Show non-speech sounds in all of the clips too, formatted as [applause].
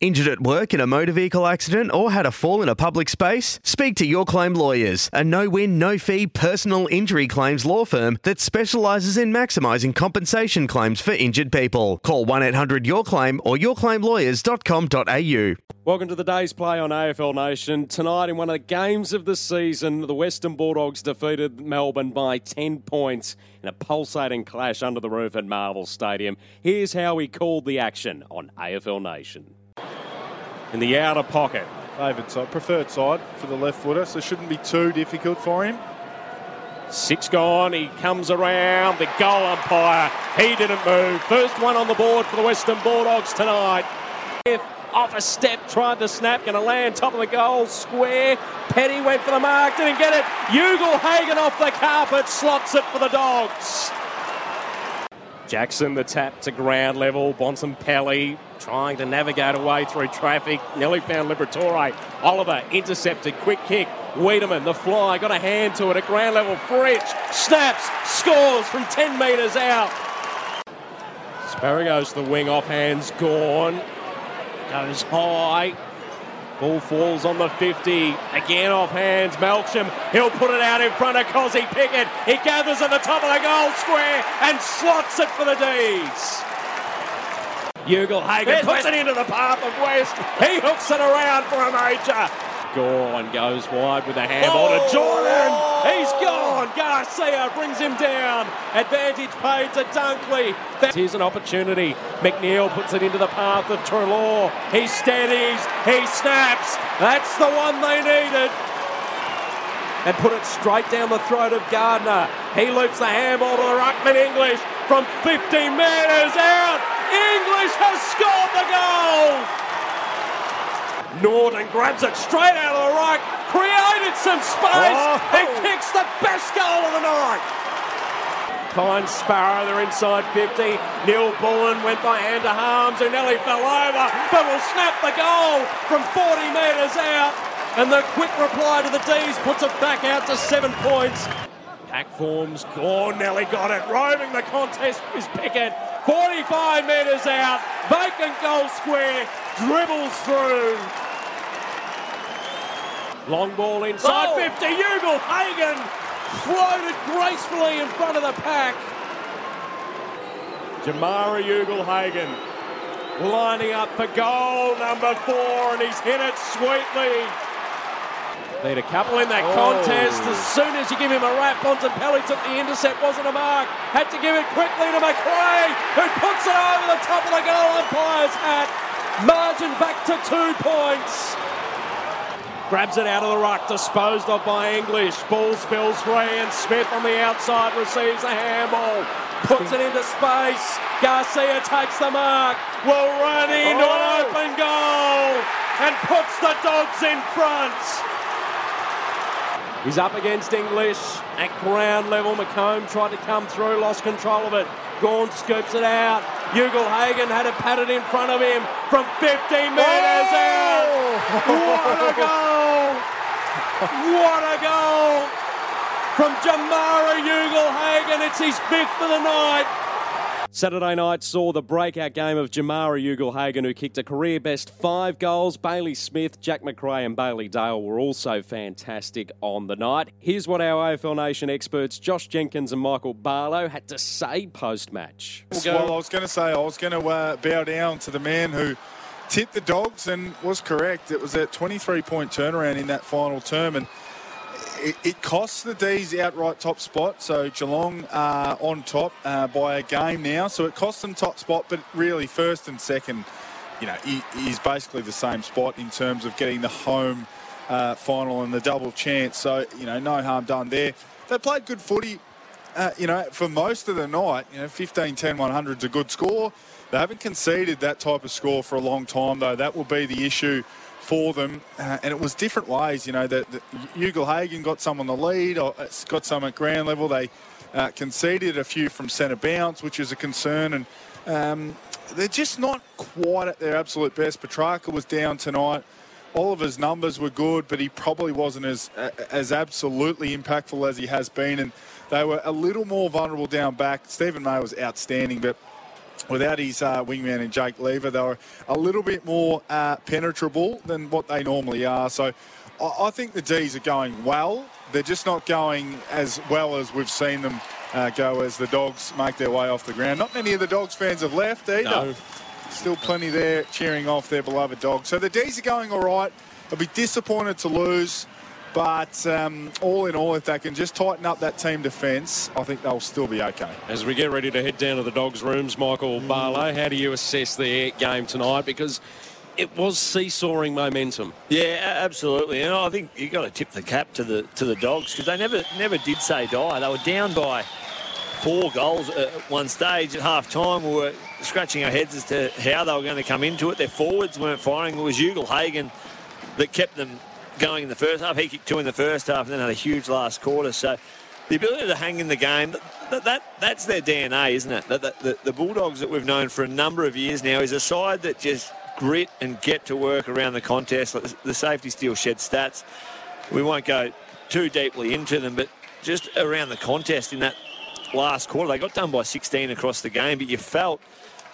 Injured at work in a motor vehicle accident or had a fall in a public space? Speak to Your Claim Lawyers, a no win, no fee personal injury claims law firm that specialises in maximising compensation claims for injured people. Call 1 800 Your Claim or yourclaimlawyers.com.au. Welcome to the day's play on AFL Nation. Tonight, in one of the games of the season, the Western Bulldogs defeated Melbourne by 10 points in a pulsating clash under the roof at Marvel Stadium. Here's how we called the action on AFL Nation. In the outer pocket, Favoured side, preferred side for the left footer, so it shouldn't be too difficult for him. Six gone. He comes around. The goal umpire. He didn't move. First one on the board for the Western Bulldogs tonight. If off a step, tried the snap, going to land top of the goal, square. Petty went for the mark, didn't get it. Ugle-Hagan off the carpet, slots it for the Dogs. Jackson, the tap to ground level. Bontempelli trying to navigate away through traffic. Nearly found Liberatore. Oliver intercepted, quick kick. Wiedemann, the fly, got a hand to it at ground level. Fritsch snaps, scores from 10 metres out. Sparrow goes to the wing, off hands, gone. Goes high. Ball falls on the 50. Again off hands. Melksham. He'll put it out in front of Kozzy Pickett. He gathers at the top of the goal square and slots it for the D's. Ugle-Hagan puts it into the path of West. He hooks it around for a major. Gawn goes wide with a handball to Jordan. Oh! He's gone. Garcia brings him down. Advantage paid to Dunkley. Here's an opportunity. McNeil puts it into the path of Treloar. He steadies. He snaps. That's the one they needed. And put it straight down the throat of Gardner. He loops the handball to the Ruckman English from 15 metres out. English has scored the goal. Naughton grabs it straight out of the right, created some space, Oh. and kicks the best goal of the night. Finds Sparrow, they're inside 50. Neal-Bullen went by hand to Harmes, who nearly fell over, but will snap the goal from 40 metres out. And the quick reply to the D's puts it back out to seven points. Pack forms, gone, Nelly got it. Roving the contest is Pickett. 45 metres out, vacant goal square, dribbles through. Long ball inside 50, Ugle-Hagan floated gracefully in front of the pack. Jamarra Ugle-Hagan lining up for goal number four, and he's hit it sweetly. Need a couple in that oh. contest. As soon as you give him a rap, Bontempelli took the intercept, wasn't a mark. Had to give it quickly to Macrae, who puts it over the top of the goal umpire's hat. Margin back to two points. Grabs it out of the ruck, disposed of by English. Ball spills free, and Smith on the outside receives the handball. Puts it into space. Garcia takes the mark. Will run into an Oh. open goal and puts the dogs in front. He's up against English at ground level. McComb tried to come through, lost control of it. Gaunt scoops it out. Ugle-Hagan had it patted in front of him from 15 metres out. What a [laughs] goal! What a goal! From Jamarra Ugle-Hagan, it's his fifth for the night. Saturday night saw the breakout game of Jamarra Ugle-Hagan, who kicked a career best five goals. Bailey Smith, Jack Macrae, and Bailey Dale were also fantastic on the night. Here's what our AFL Nation experts Josh Jenkins and Michael Barlow had to say post match. Well, I was going to say, I was going to uh, bow down to the man who tipped the dogs and was correct. It was a 23 point turnaround in that final term, and it, it costs the D's outright top spot. So Geelong uh, on top uh, by a game now. So it costs them top spot, but really first and second, you know, is basically the same spot in terms of getting the home uh, final and the double chance. So you know, no harm done there. They played good footy. Uh, you know, for most of the night, you know, 15 10 100 is a good score. They haven't conceded that type of score for a long time, though. That will be the issue for them. Uh, and it was different ways, you know, that, that Ugle-Hagan got some on the lead, or it's got some at ground level. They uh, conceded a few from centre bounce, which is a concern. And um, they're just not quite at their absolute best. Petracca was down tonight. Oliver's numbers were good, but he probably wasn't as as absolutely impactful as he has been. And they were a little more vulnerable down back. Steven May was outstanding, but without his uh, wingman and Jake Lever, they were a little bit more uh, penetrable than what they normally are. So I, I, think the D's are going well. They're just not going as well as we've seen them uh, go as the Dogs make their way off the ground. Not many of the Dogs fans have left either. No. Still plenty there cheering off their beloved Dogs. So the D's are going all right. They'll be disappointed to lose. But um, all in all, if they can just tighten up that team defence, I think they'll still be okay. As we get ready to head down to the Dogs' rooms, Michael mm. Barlow, how do you assess their game tonight? Because it was seesawing momentum. Yeah, absolutely. And I think you've got to tip the cap to the to the Dogs because they never never did say die. They were down by four goals at one stage at half time. We were scratching our heads as to how they were going to come into it. Their forwards weren't firing. It was Ugle-Hagan that kept them going in the first half. He kicked two in the first half and then had a huge last quarter. So the ability to hang in the game, that, that that's their DNA, isn't it? The, the, the, Bulldogs that we've known for a number of years now is a side that just grit and get to work around the contest. The safety steel shed stats. We won't go too deeply into them, but just around the contest in that last quarter, they got done by 16 across the game, but you felt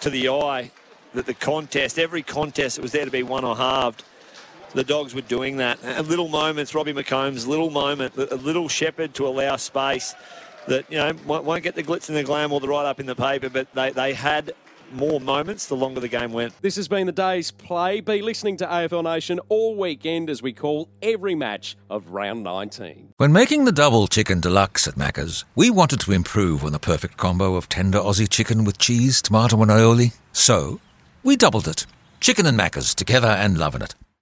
to the eye that the contest, every contest that was there to be won or halved, the Dogs were doing that. At little moments, Robbie McComb's, little moment, a little shepherd to allow space that, you know, won't get the glitz and the glam or the write up in the paper, but they, they had more moments the longer the game went. This has been the day's play. Be listening to AFL Nation all weekend as we call every match of round 19. When making the double chicken deluxe at Macca's, we wanted to improve on the perfect combo of tender Aussie chicken with cheese, tomato, and aioli. So, we doubled it. Chicken and Macca's together and loving it.